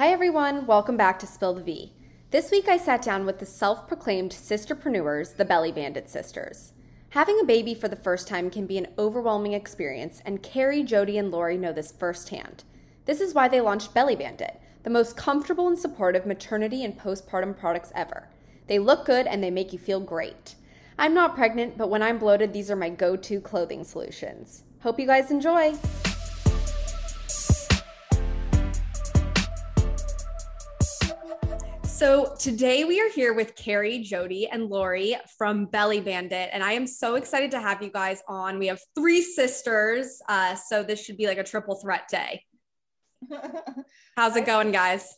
Hi everyone, welcome back to Spill the V. This week I sat down with the self proclaimed sisterpreneurs, the Belly Bandit sisters. Having a baby for the first time can be an overwhelming experience, and Carrie, Jody, and Lori know this firsthand. This is why they launched Belly Bandit, the most comfortable and supportive maternity and postpartum products ever. They look good and they make you feel great. I'm not pregnant, but when I'm bloated, these are my go to clothing solutions. Hope you guys enjoy! So today we are here with Carrie, Jody, and Lori from Belly Bandit, and I am so excited to have you guys on. We have three sisters, uh, so this should be like a triple threat day. How's it going, guys?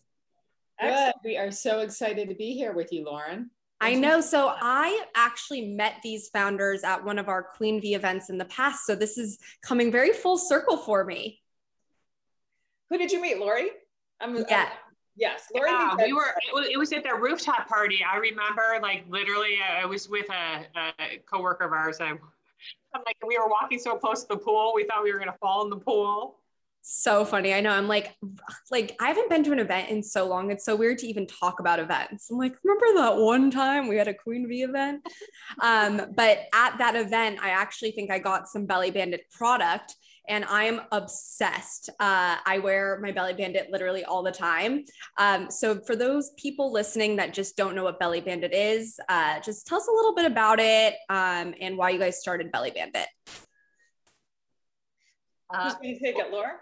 Good. We are so excited to be here with you, Lauren. I know. So I actually met these founders at one of our Queen V events in the past. So this is coming very full circle for me. Who did you meet, Lori? I'm, yeah. I'm, Yes, Lori yeah, we were. It was, at the rooftop party. I remember, like literally, I was with a, a coworker of ours. I, I'm like, we were walking so close to the pool, we thought we were gonna fall in the pool. So funny. I know. I'm like, like I haven't been to an event in so long. It's so weird to even talk about events. I'm like, remember that one time we had a Queen V event? um, but at that event, I actually think I got some Belly Bandit product and I am obsessed. Uh, I wear my Belly Bandit literally all the time. Um, so, for those people listening that just don't know what Belly Bandit is, uh, just tell us a little bit about it um, and why you guys started Belly Bandit. Uh, Who's going to take it, Laura?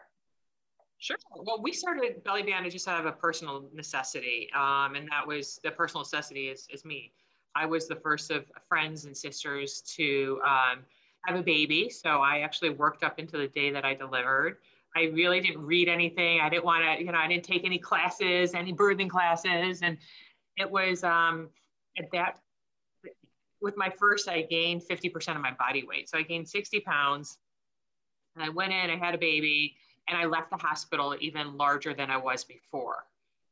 Sure. Well, we started Belly Bandit just out of a personal necessity, um, and that was the personal necessity is, is me. I was the first of friends and sisters to um, have a baby. So I actually worked up into the day that I delivered. I really didn't read anything. I didn't want to, you know, I didn't take any classes, any birthing classes. And it was um, at that, with my first, I gained 50% of my body weight. So I gained 60 pounds. And I went in, I had a baby, and I left the hospital even larger than I was before.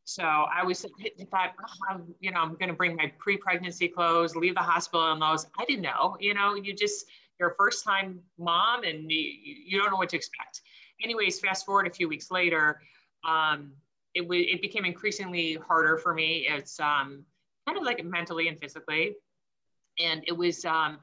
So I was thought, oh, you know, I'm going to bring my pre-pregnancy clothes, leave the hospital in those. I didn't know, you know, you just you're a first time mom and you, don't know what to expect. Anyways, fast forward a few weeks later, um, it, w- it became increasingly harder for me. It's um, kind of like mentally and physically. And it was, um,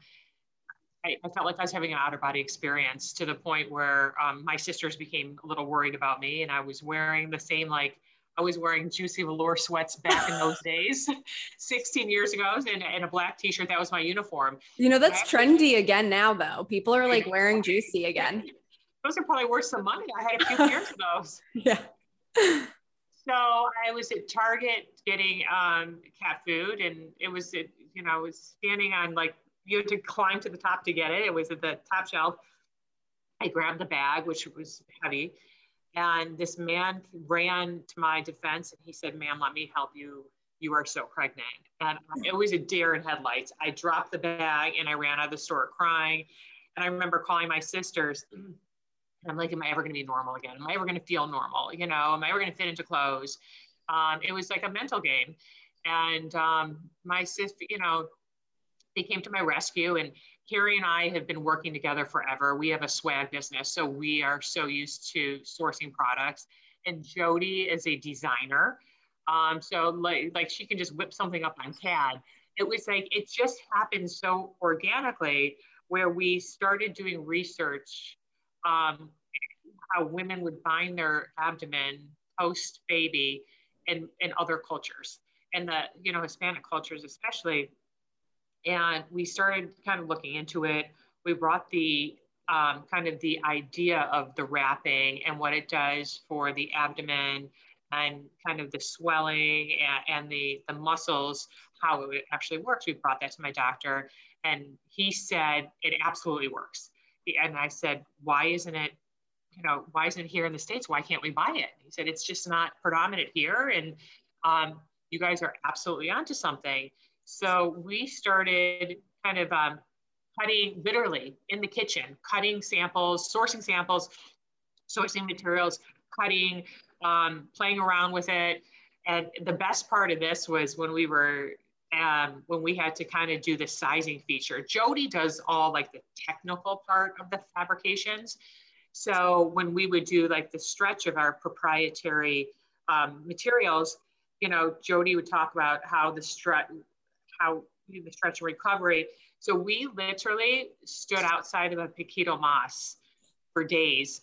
I, I, felt like I was having an out of body experience to the point where um, my sisters became a little worried about me. And I was wearing the same like I was wearing juicy velour sweats back in those days, 16 years ago, and, a black t-shirt. That was my uniform. You know, that's trendy again now, though. People are like wearing juicy again. Those are probably worth some money. I had a few pairs of those. Yeah. So I was at Target getting um, cat food, and it was, it, you know, I was standing on like you had to climb to the top to get it. It was at the top shelf. I grabbed the bag, which was heavy, and this man ran to my defense and he said, ma'am, let me help you. You are so pregnant. And it was a deer in headlights. I dropped the bag and I ran out of the store crying. And I remember calling my sisters. I'm like, am I ever going to be normal again? Am I ever going to feel normal? You know, am I ever going to fit into clothes? Um, it was like a mental game. And um, my sister, you know, they came to my rescue and Carrie and I have been working together forever. We have a swag business, so we are so used to sourcing products. And Jody is a designer. Um, so like, like she can just whip something up on CAD. It was like, it just happened so organically where we started doing research um, how women would bind their abdomen post baby in, in other cultures and the, you know, Hispanic cultures, especially and we started kind of looking into it. We brought the um, kind of the idea of the wrapping and what it does for the abdomen and kind of the swelling and, and the, the muscles, how it actually works. We brought that to my doctor and he said it absolutely works. And I said, why isn't it, you know, why isn't it here in the States? Why can't we buy it? He said, it's just not predominant here. And um, you guys are absolutely onto something. So we started kind of um, cutting literally in the kitchen, cutting samples, sourcing samples, sourcing materials, cutting, um, playing around with it. And the best part of this was when we were, um, when we had to kind of do the sizing feature. Jody does all like the technical part of the fabrications. So when we would do like the stretch of our proprietary um, materials, you know, Jody would talk about how the stretch, how the stretch and recovery. So we literally stood outside of a Poquito Mas for days,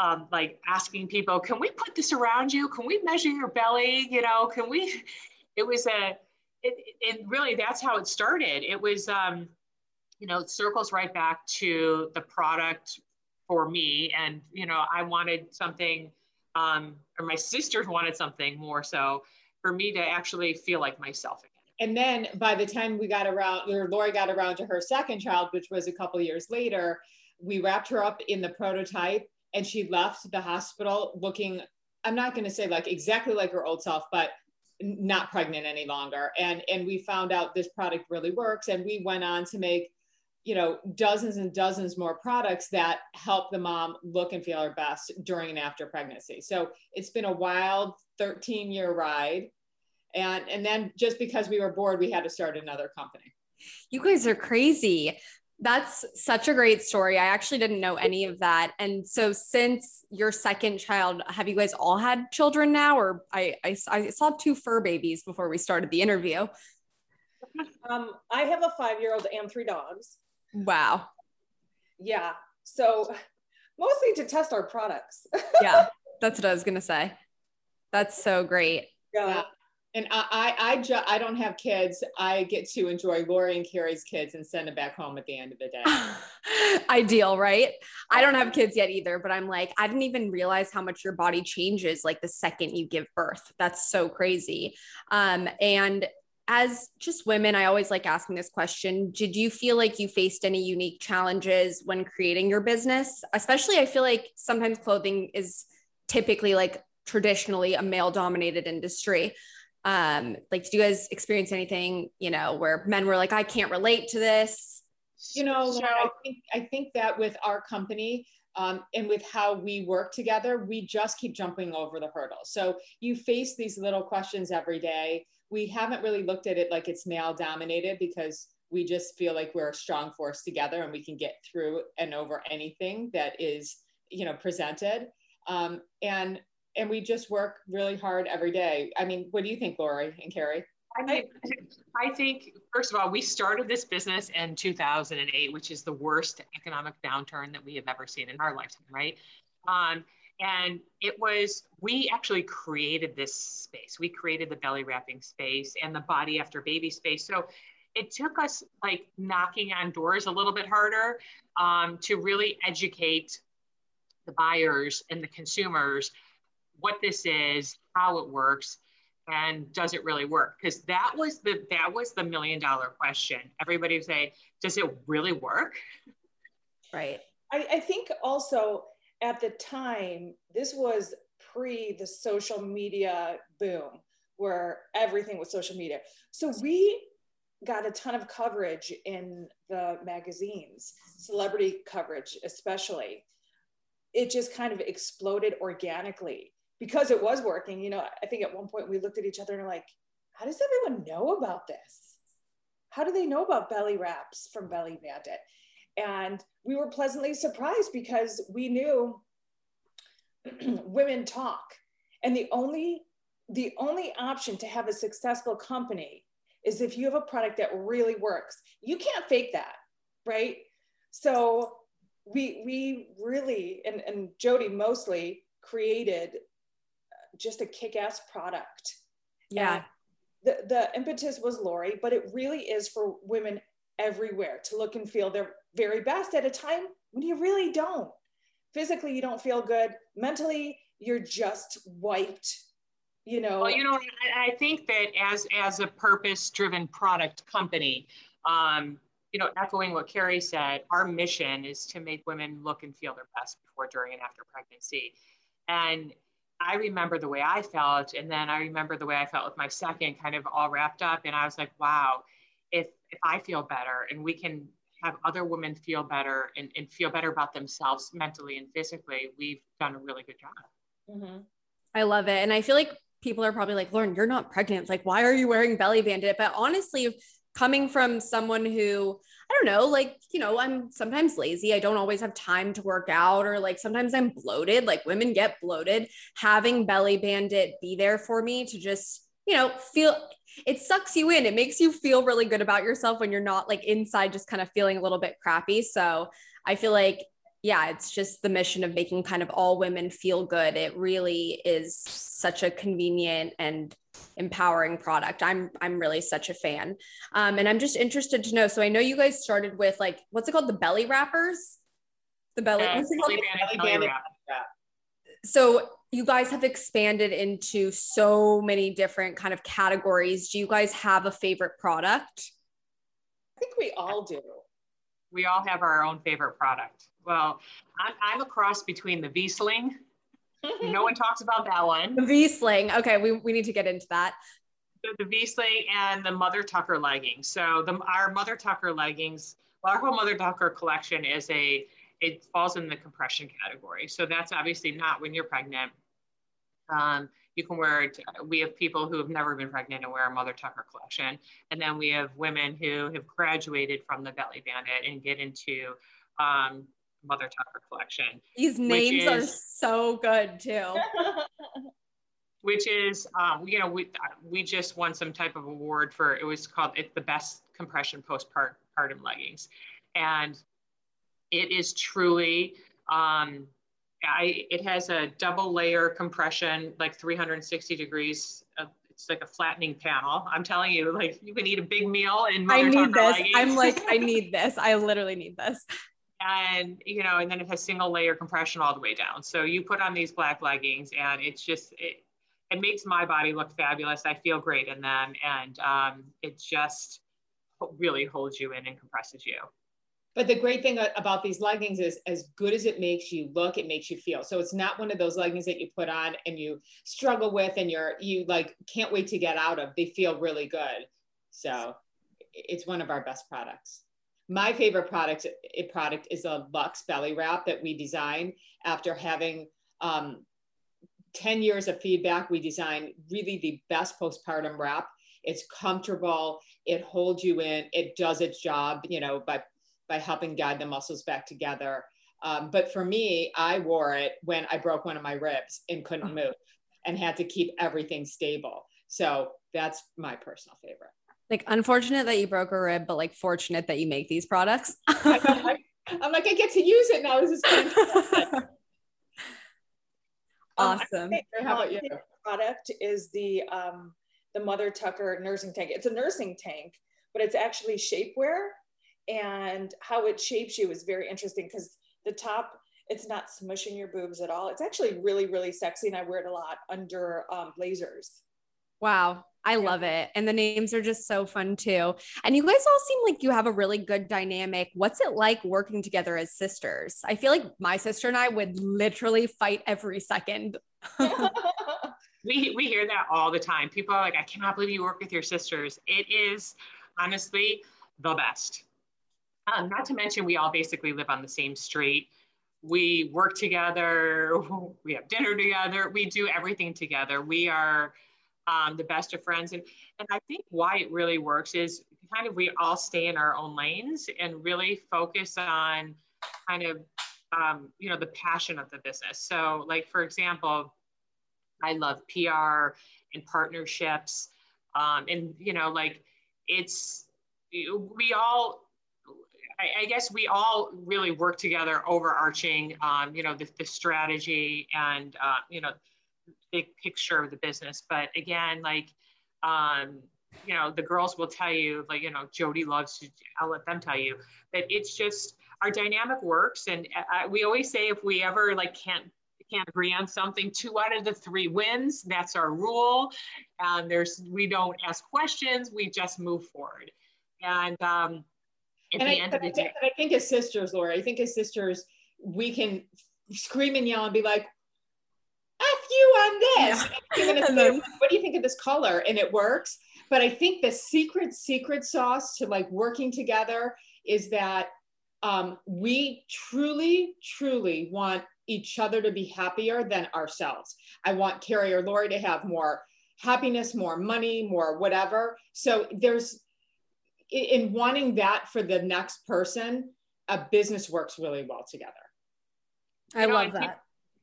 um, like asking people, can we put this around you? Can we measure your belly? You know, can we, it was a, it, it really, that's how it started. It was, um, you know, it circles right back to the product for me. And, you know, I wanted something, um, or my sisters wanted something more so for me to actually feel like myself. And then by the time we got around, or Lori got around to her second child, which was a couple years later, we wrapped her up in the prototype and she left the hospital looking, I'm not going to say like exactly like her old self, but not pregnant any longer. And, and we found out this product really works. And we went on to make, you know, dozens and dozens more products that help the mom look and feel her best during and after pregnancy. So it's been a wild 13 year ride. And, and then just because we were bored, we had to start another company. You guys are crazy. That's such a great story. I actually didn't know any of that. And so, since your second child, have you guys all had children now? Or I, I, I saw two fur babies before we started the interview. Um, I have a five year old and three dogs. Wow. Yeah. So, mostly to test our products. yeah. That's what I was going to say. That's so great. Yeah and I, I, I, ju- I don't have kids. I get to enjoy Lori and Carrie's kids and send them back home at the end of the day. Ideal, right? I don't have kids yet either, but I'm like, I didn't even realize how much your body changes like the second you give birth. That's so crazy. Um, and as just women, I always like asking this question. Did you feel like you faced any unique challenges when creating your business? Especially, I feel like sometimes clothing is typically like traditionally a male dominated industry um like did you guys experience anything you know where men were like i can't relate to this you know so, I, think, I think that with our company um, and with how we work together we just keep jumping over the hurdles so you face these little questions every day. We haven't really looked at it like it's male dominated because we just feel like we're a strong force together and we can get through and over anything that is you know presented. Um, and and we just work really hard every day. I mean, what do you think, Lori and Carrie? I, mean, I think, first of all, we started this business in 2008, which is the worst economic downturn that we have ever seen in our lifetime, right? Um, and it was, we actually created this space. We created the belly wrapping space and the body after baby space. So it took us like knocking on doors a little bit harder um, to really educate the buyers and the consumers what this is, how it works, and does it really work? Because that was the that was the million dollar question. Everybody would say, does it really work? Right. I, I think also at the time, this was pre the social media boom where everything was social media. So we got a ton of coverage in the magazines, celebrity coverage especially. It just kind of exploded organically because it was working, you know, I think at one point we looked at each other and like, how does everyone know about this? How do they know about belly wraps from Belly Bandit? And we were pleasantly surprised because we knew women talk. And the only the only option to have a successful company is if you have a product that really works. You can't fake that, right? So we we really and, and Jody mostly created just a kick-ass product. Yeah. And the, the impetus was Lori, but it really is for women everywhere to look and feel their very best at a time when you really don't. Physically, you don't feel good. Mentally, you're just wiped. You know. Well, you know, I, I think that as as a purpose-driven product company, um, you know, echoing what Carrie said, our mission is to make women look and feel their best before, during, and after pregnancy. And I remember the way I felt, and then I remember the way I felt with my second, kind of all wrapped up. And I was like, wow, if if I feel better, and we can have other women feel better and, and feel better about themselves mentally and physically, we've done a really good job. Mm-hmm. I love it, and I feel like people are probably like, Lauren, you're not pregnant. Like, why are you wearing belly bandit? But honestly, coming from someone who I don't know, like, you know, I'm sometimes lazy. I don't always have time to work out, or like sometimes I'm bloated. Like women get bloated. Having Belly Bandit be there for me to just, you know, feel it sucks you in. It makes you feel really good about yourself when you're not like inside just kind of feeling a little bit crappy. So I feel like yeah, it's just the mission of making kind of all women feel good. It really is such a convenient and empowering product. I'm I'm really such a fan. Um, and I'm just interested to know. So I know you guys started with like what's it called? The belly wrappers? The belly, Uh, what's it called? belly bandit, belly bandit. wrap. so you guys have expanded into so many different kind of categories. Do you guys have a favorite product? I think we all do. We all have our own favorite product. Well, I'm, I'm a cross between the V-Sling. No one talks about that one. The V sling. Okay, we, we need to get into that. the, the V-Sling and the Mother Tucker leggings. So the our Mother Tucker leggings, well, our whole Mother Tucker collection is a it falls in the compression category. So that's obviously not when you're pregnant. Um, you can wear it. We have people who have never been pregnant and wear a Mother Tucker collection, and then we have women who have graduated from the Belly Bandit and get into um, Mother Tucker collection. These names are so good too. which is um, you know we we just won some type of award for it was called it's the best compression postpartum leggings and it is truly um, I, it has a double layer compression like 360 degrees of, it's like a flattening panel i'm telling you like you can eat a big meal in I need Tucker this. leggings. I'm like, I need this. I literally need this. And you know and then it has single layer compression all the way down so you put on these black leggings and it's just it, it makes my body look fabulous i feel great in them and um, it just really holds you in and compresses you But the great thing about these leggings is as good as it makes you look, it makes you feel. So it's not one of those leggings that you put on and you struggle with and you're you like can't wait to get out of. They feel really good. So it's one of our best products. My favorite product a product is a Luxe belly wrap that we designed after having um, 10 years of feedback. We designed really the best postpartum wrap. It's comfortable, it holds you in, it does its job, you know, by by helping guide the muscles back together. Um, but for me, I wore it when I broke one of my ribs and couldn't move and had to keep everything stable. So that's my personal favorite. Like, unfortunate that you broke a rib, but like fortunate that you make these products. I'm like, I get to use it now. This is fantastic. awesome. How about you? product is the um, the Mother Tucker nursing tank. It's a nursing tank, but it's actually shapewear, and how it shapes you is very interesting because the top it's not smushing your boobs at all. It's actually really really sexy, and I wear it a lot under um, blazers. Wow. I love it. And the names are just so fun too. And you guys all seem like you have a really good dynamic. What's it like working together as sisters? I feel like my sister and I would literally fight every second. we, we hear that all the time people are like i cannot believe you work with your sisters it is honestly the best um, not to mention we all basically live on the same street we work together we have dinner together we do everything together we are um, the best of friends. And and i think why it really works is kind of we all stay in our own lanes and really focus on kind of um, you know the passion of the business. So like for example i love pr and partnerships. Um, and you know like it's we all I, guess we all really work together overarching um, you know the, the strategy and uh, you know big picture of the business. But again like um, you know the girls will tell you like you know jody loves to i'll let them tell you that it's just our dynamic works. And uh, we always say if we ever like can't can't agree on something two out of the three wins. That's our rule. And there's we don't ask questions. We just move forward. And um at And the I, end of the I, day I think as sisters, Laura, I think as sisters, we can scream and yell and be like, you on this. Yeah. And you're gonna And say, then- what do you think of this color? And it works. But I think the secret, secret sauce to like working together is that um, we truly, truly want each other to be happier than ourselves. I want Carrie or Lori to have more happiness, more money, more whatever. So there's in wanting that for the next person, a business works really well together. I know, love that.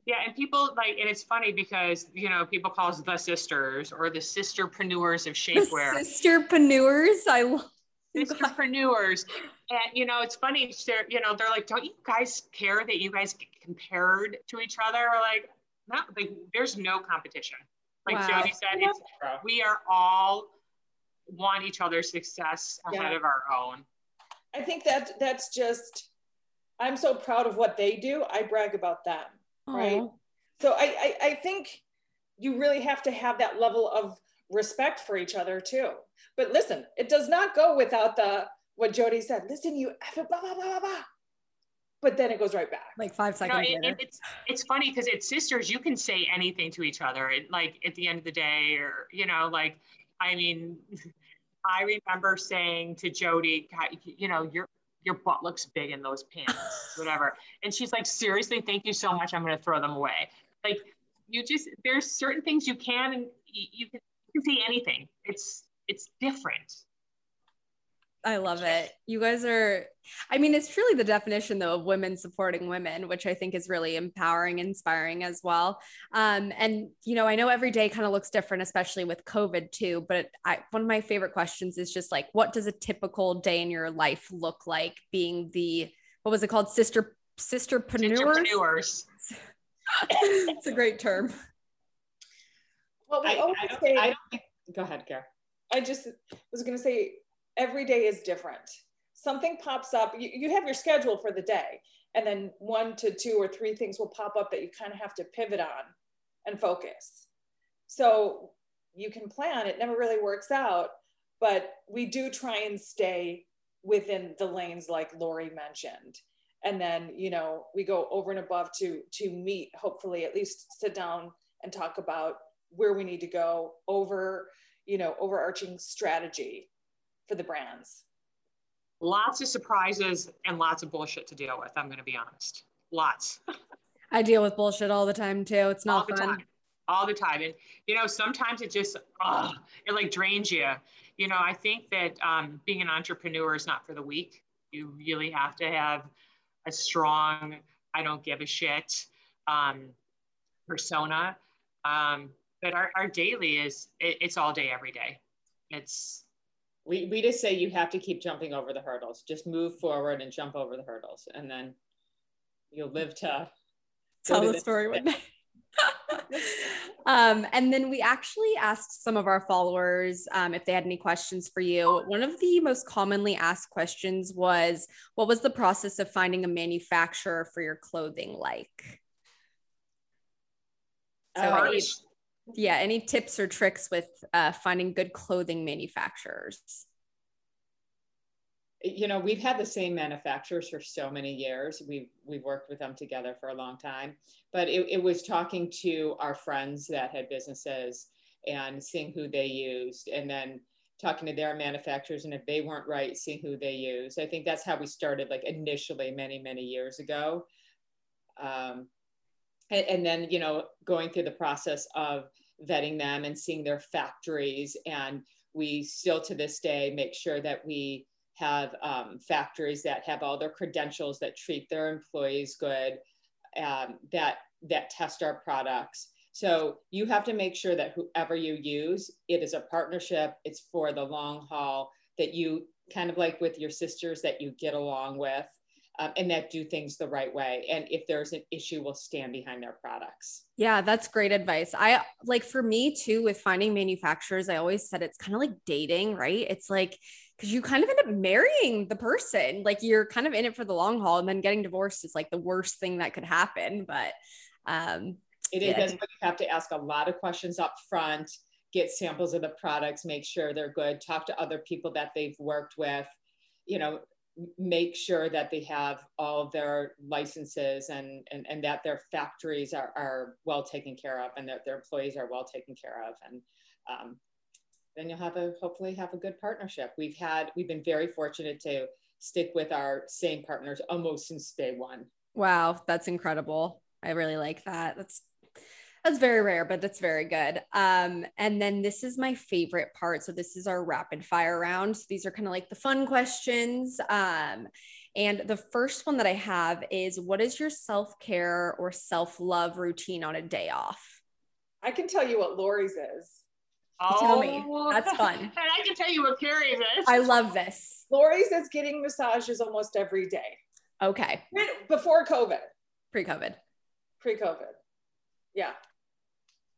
People, yeah, and people like, and it's funny because you know people call us the sisters or the sisterpreneurs of shapewear. The sisterpreneurs, I love. Sisterpreneurs, and you know it's funny. They're, you know they're like, don't you guys care that you guys get compared to each other? Or like, not like there's no competition. Like wow. Jody said, it's, we are all want each other's success ahead yeah. of our own. I think that that's just I'm so proud of what they do. I brag about them. Aww. Right. So I, I I think you really have to have that level of respect for each other too. But listen, it does not go without the what Jody said. Listen, you blah blah blah blah blah. But then it goes right back. Like five seconds. You know, it, it's it's funny because it's sisters. You can say anything to each other. It, like at the end of the day, or you know, like I mean, I remember saying to Jody, you know, your your butt looks big in those pants, whatever. And she's like, seriously, thank you so much. I'm going to throw them away. Like, you just there's certain things you can and you can, you can say anything. It's it's different. I love it. You guys are, I mean, it's truly the definition though of women supporting women, which I think is really empowering, inspiring as well. Um, and you know, I know every day kind of looks different, especially with COVID too. But I, one of my favorite questions is just like, what does a typical day in your life look like? Being the what was it called, sister sisterpreneurs? Sisterpreneurs. it's a great term. Well, we I, always I say. I don't go ahead, Kara. I just was going to say every day is different. Something pops up, you, you have your schedule for the day, and then one to two or three things will pop up that you kind of have to pivot on and focus. So you can plan, it never really works out, but we do try and stay within the lanes like Lori mentioned. And then, you know, we go over and above to to meet, hopefully at least sit down and talk about where we need to go over, you know, overarching strategy for the brands? Lots of surprises and lots of bullshit to deal with. I'm going to be honest. Lots. I deal with bullshit all the time too. It's not all fun. Time. All the time. And, you know, sometimes it just, oh, it like drains you. You know, I think that um, being an entrepreneur is not for the weak. You really have to have a strong, I don't give a shit um, persona. Um, but our, our daily is, it, it's all day, every day. It's, we, we just say you have to keep jumping over the hurdles. Just move forward and jump over the hurdles, and then you'll live to tell the story one day. um, and then we actually asked some of our followers um, if they had any questions for you. One of the most commonly asked questions was, "What was the process of finding a manufacturer for your clothing like?" So, uh, any, yeah any tips or tricks with uh, finding good clothing manufacturers? You know we've had the same manufacturers for so many years. We've we've worked with them together for a long time. But it, it was talking to our friends that had businesses and seeing who they used and then talking to their manufacturers. And if they weren't right seeing who they use i think that's how we started like initially many many years ago. Um, and, and then you know going through the process of vetting them and seeing their factories. And we still to this day make sure that we have um, factories that have all their credentials that treat their employees good um, that that test our products. So you have to make sure that whoever you use it is a partnership. It's for the long haul that you kind of like with your sisters that you get along with um, and that do things the right way. And if there's an issue, will stand behind their products. Yeah, that's great advice. I like for me too, with finding manufacturers, I always said it's kind of like dating, right? It's like, because you kind of end up marrying the person. Like you're kind of in it for the long haul, and then getting divorced is like the worst thing that could happen. But um, it is. Yeah. You have to ask a lot of questions up front, get samples of the products, make sure they're good, talk to other people that they've worked with. You know, make sure that they have all their licenses and, and, and that their factories are, are well taken care of and that their employees are well taken care of. And um, then you'll have a, hopefully have a good partnership. We've had, we've been very fortunate to stick with our same partners almost since day one. Wow. That's incredible. I really like that. That's That's very rare, but that's very good. Um, and then this is my favorite part. So this is our rapid fire round. So these are kind of like the fun questions. Um, and the first one that I have is what is your self-care or self-love routine on a day off? I can tell you what Lori's is. Oh, tell me. That's fun. and I can tell you what Carrie's is. I love this. Lori's is getting massages almost every day. Okay. Before COVID. Pre-COVID. Pre-COVID. Yeah.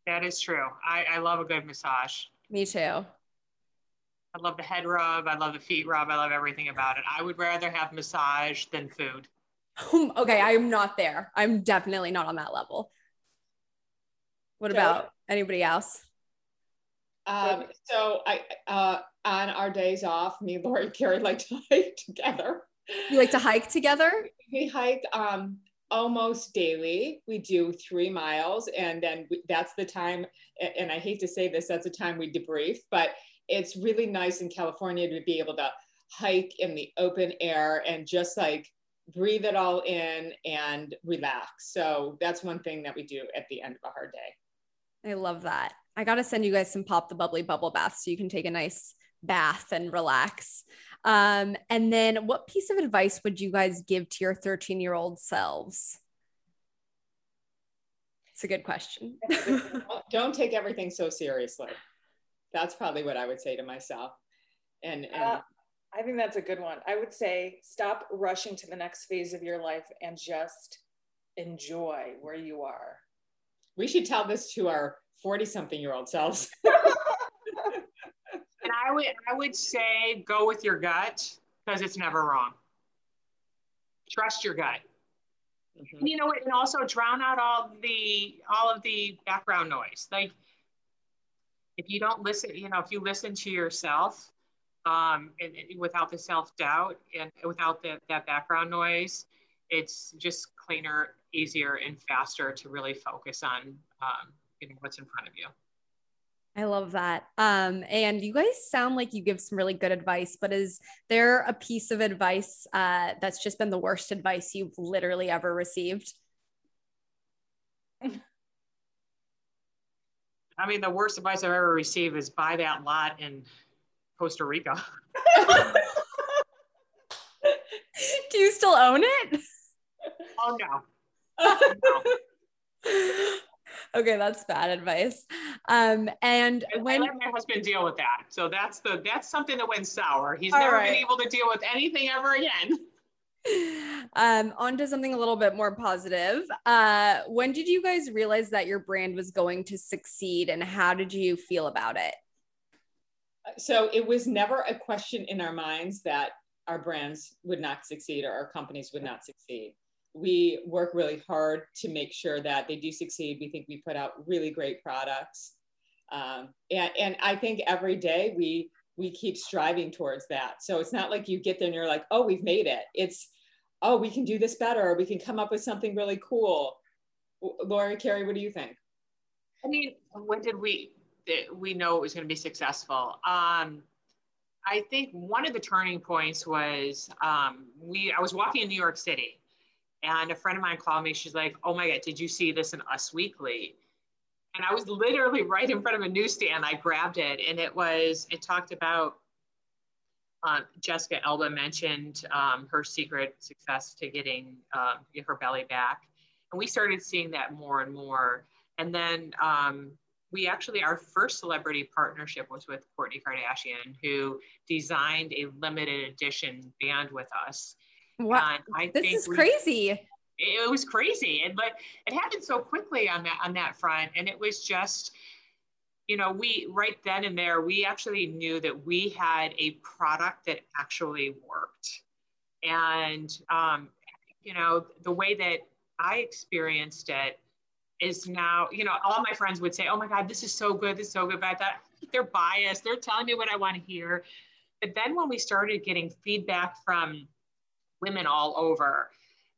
That is true. I, I love a good massage. Me too. I love the head rub. I love the feet rub. I love everything about it. I would rather have massage than food. okay, I'm not there. I'm definitely not on that level. What about anybody else? Um, so I uh, on our days off, me, and Lori, Carrie like to hike together. You like to hike together? We hike um, almost daily. We do three miles, and then we, that's the time. And I hate to say this, that's the time we debrief, but it's really nice in California to be able to hike in the open air and just like breathe it all in and relax. So that's one thing that we do at the end of a hard day. I love that. I got to send you guys some pop the bubbly bubble baths so you can take a nice bath and relax. Um, and then, what piece of advice would you guys give to your 13 year old selves? It's a good question. Don't take everything so seriously. That's probably what I would say to myself. And, and uh, I think that's a good one. I would say stop rushing to the next phase of your life and just enjoy where you are. We should tell this to our 40 something year old selves. I would I would say go with your gut because it's never wrong. Trust your gut. Mm-hmm. You know, what? and also drown out all the all of the background noise. Like if you don't listen, you know, if you listen to yourself um, and, and without the self doubt and without the, that background noise, it's just cleaner, easier, and faster to really focus on um, you know, what's in front of you. I love that. Um, and you guys sound like you give some really good advice, but is there a piece of advice uh, that's just been the worst advice you've literally ever received? I mean, the worst advice I've ever received is buy that lot in Costa Rica. Do you still own it? Oh no. no. Okay, that's bad advice. Um, and when I let my husband deal with that, so that's the that's something that went sour. He's never right. been able to deal with anything ever again. Um, on to something a little bit more positive. Uh, when did you guys realize that your brand was going to succeed, and how did you feel about it? So it was never a question in our minds that our brands would not succeed or our companies would not succeed we work really hard to make sure that they do succeed. We think we put out really great products. Um, and, and I think every day we we keep striving towards that. So it's not like you get there and you're like, oh, we've made it. It's, oh, we can do this better. or we can come up with something really cool. Laura, Carrie, what do you think? I mean, when did we we know it was going to be successful? Um, I think one of the turning points was um, we. I was walking in New York City, and a friend of mine called me. She's like, "Oh my God, did you see this in Us Weekly?" And I was literally right in front of a newsstand. I grabbed it, and it was. It talked about. Uh, Jessica Alba mentioned um, her secret success to getting uh, her belly back, and we started seeing that more and more. And then um, we actually our first celebrity partnership was with Kourtney Kardashian, who designed a limited edition band with us Wow, this is we, crazy. It was crazy, and but it happened so quickly on that on that front, and it was just, you know, we right then and there we actually knew that we had a product that actually worked, and um, you know the way that I experienced it is now, you know, all my friends would say, "Oh my God, this is so good, this is so good," but I thought they're biased, they're telling me what I want to hear. But then when we started getting feedback from women all over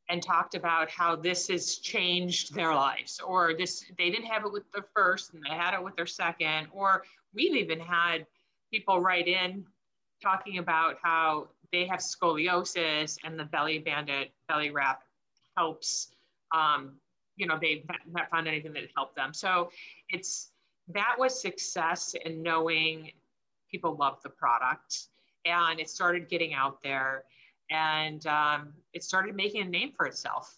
and talked about how this has changed their lives or this they didn't have it with the first and they had it with their second or we've even had people write in talking about how they have scoliosis and the belly bandit belly wrap helps um, you know, they've not found anything that helped them. So it's that was success in knowing people love the product and it started getting out there and um, it started making a name for itself.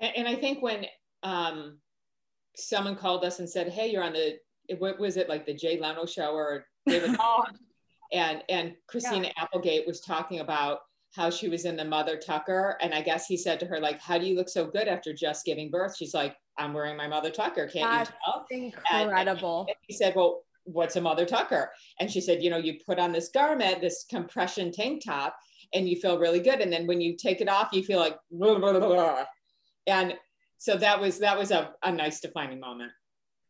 And, and I think when um, someone called us and said, "Hey, you're on the what was it like the Jay Leno show or David?" oh. and and Christina yeah. Applegate was talking about how she was in the mother tucker and i guess he said to her like how do you look so good after just giving birth she's like i'm wearing my mother tucker can't That's you tell incredible and, and he said well what's a mother tucker and she said you know you put on this garment this compression tank top and you feel really good. And then when you take it off you feel like blah, blah, blah, and so that was that was a, a nice defining moment.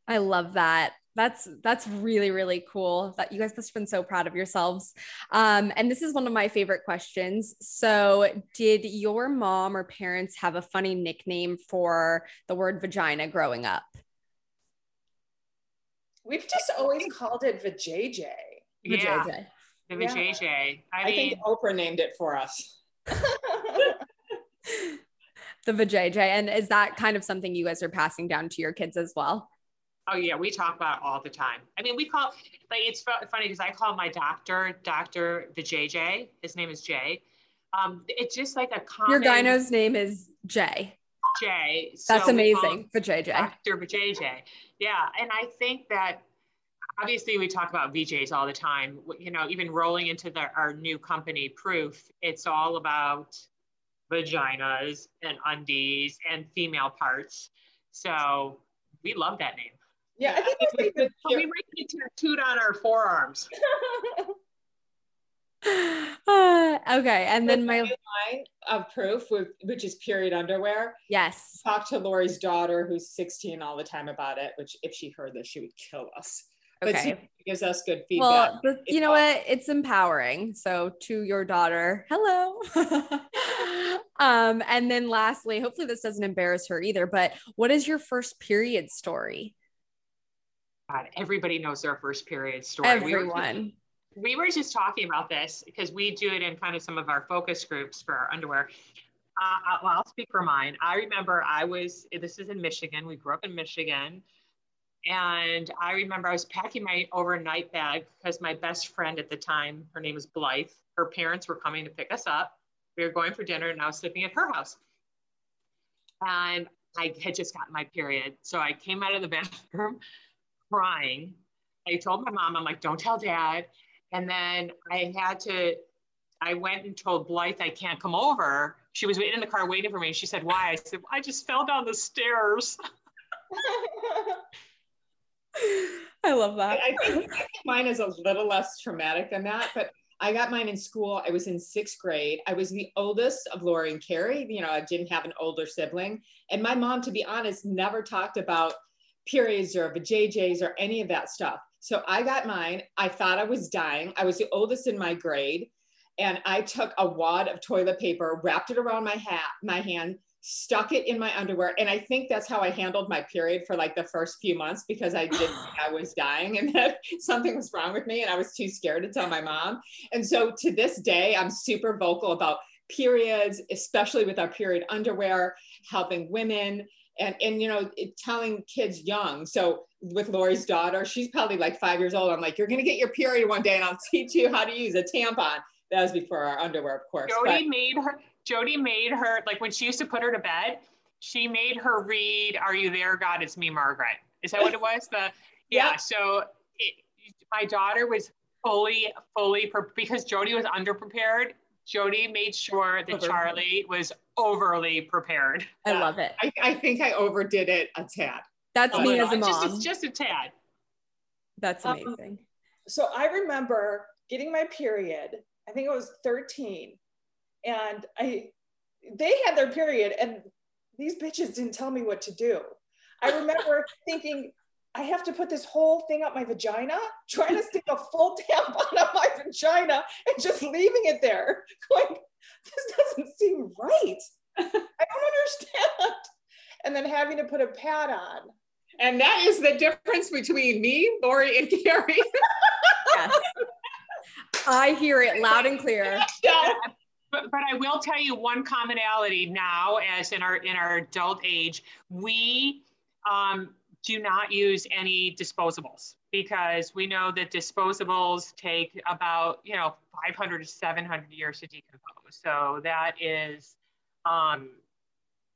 I love that. That's that's really really cool that you guys must have been so proud of yourselves. Um, and this is one of my favorite questions. So did your mom or parents have a funny nickname for the word vagina growing up? We've just always called it vajayjay. Yeah the vajayjay yeah. I, I mean, think oprah named it for us the vajayjay and is that kind of something you guys are passing down to your kids as well Oh yeah, we talk about all the time. I mean, we call like it's funny because I call my doctor Doctor the JJ. His name is Jay. Um, it's just like a common. Your gyno's name is Jay. Jay. So That's amazing for JJ. Doctor JJ. Yeah, and I think that obviously we talk about VJs all the time. You know, even rolling into the, our new company, Proof, it's all about vaginas and undies and female parts. So we love that name. Yeah, I think, I think we, we, we it tattooed on our forearms. uh, okay, and then my line of proof, which is period underwear. Yes. Talk to Lori's daughter, who's 16, all the time about it. Which, if she heard this, she would kill us. Okay. But gives us good feedback. Well, you know awesome. what? It's empowering. So to your daughter, hello. um, and then lastly, hopefully this doesn't embarrass her either. But what is your first period story? God, everybody knows their first period story. Everyone. We were, we were just talking about this because we do it in kind of some of our focus groups for our underwear. Uh, well, I'll speak for mine. I remember I was, this is in Michigan. We grew up in Michigan. And I remember I was packing my overnight bag because my best friend at the time, her name was Blythe, her parents were coming to pick us up. We were going for dinner and I was sleeping at her house. And I had just gotten my period. So I came out of the bathroom crying. I told my mom, I'm like, don't tell dad. And then I had to, I went and told Blythe I can't come over. She was in the car waiting for me. She said, why? I said, I just fell down the stairs. I love that. I think, I think mine is a little less traumatic than that, but I got mine in school. I was in sixth grade. I was the oldest of Lori and Carrie. You know, I didn't have an older sibling. And my mom, to be honest, never talked about periods or JJs or any of that stuff. So I got mine. I thought I was dying. I was the oldest in my grade. And I took a wad of toilet paper, wrapped it around my hat, my hand, stuck it in my underwear. And I think that's how I handled my period for like the first few months because I didn't think I was dying and that something was wrong with me. And I was too scared to tell my mom. And so to this day, I'm super vocal about periods, especially with our period underwear, helping women and and you know telling kids young so with lori's daughter she's probably like five years old i'm like you're gonna get your period one day and i'll teach you how to use a tampon that was before our underwear of course jody but, made her jody made her like when she used to put her to bed she made her read are you there god it's me margaret is that what it was the yeah, yeah. so it, my daughter was fully fully because jody was underprepared Jody made sure that Charlie was overly prepared. I love it. I, I, think I overdid it a tad. That's me as a mom. Just, just a tad. That's um, amazing. Um, so I remember getting my period. I think it was 13. And I they had their period and these bitches didn't tell me what to do. I remember thinking, I have to put this whole thing up my vagina, trying to stick a full tampon up my vagina and just leaving it there. Going, this doesn't seem right. I don't understand. And then having to put a pad on. And that is the difference between me, Lori, and Carrie. yes. I hear it loud and clear. Yeah. But but I will tell you one commonality now, as in our in our adult age, we um, do not use any disposables because we know that disposables take about you know 500 to 700 years to decompose. So that is um,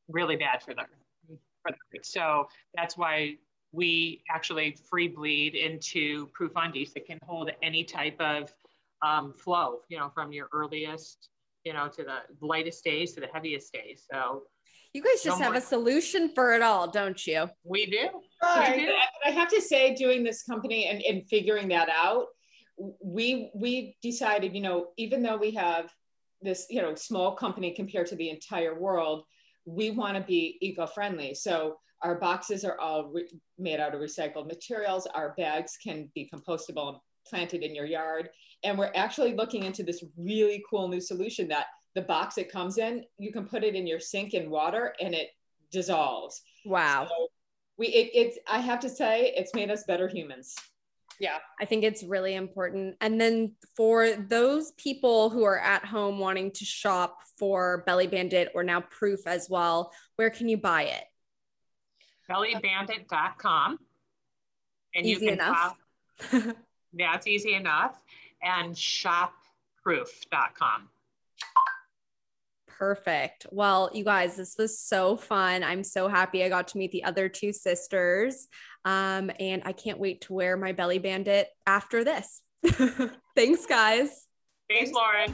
really bad for them. For. So that's why we actually free bleed into Proof undies that can hold any type of um, flow, you know, from your earliest, you know, to the lightest days to the heaviest days. So you guys just have more. a solution for it all, don't you? We do. Right. We do. I have to say, doing this company and, and figuring that out, we we decided, you know, even though we have this, you know, small company compared to the entire world, we want to be eco-friendly. So our boxes are all re- made out of recycled materials. Our bags can be compostable and planted in your yard. And we're actually looking into this really cool new solution that the box it comes in, you can put it in your sink in water and it dissolves. Wow. So we it, it's I have to say it's made us better humans. Yeah, I think it's really important. And then for those people who are at home wanting to shop for Belly Bandit or now Proof as well, where can you buy it? bellybandit.com. And easy you can enough. that's easy enough. And shopproof.com. Perfect. Well, you guys, this was so fun. I'm so happy I got to meet the other two sisters. Um, and I can't wait to wear my belly bandit after this. Thanks, guys. Thanks, Lauren.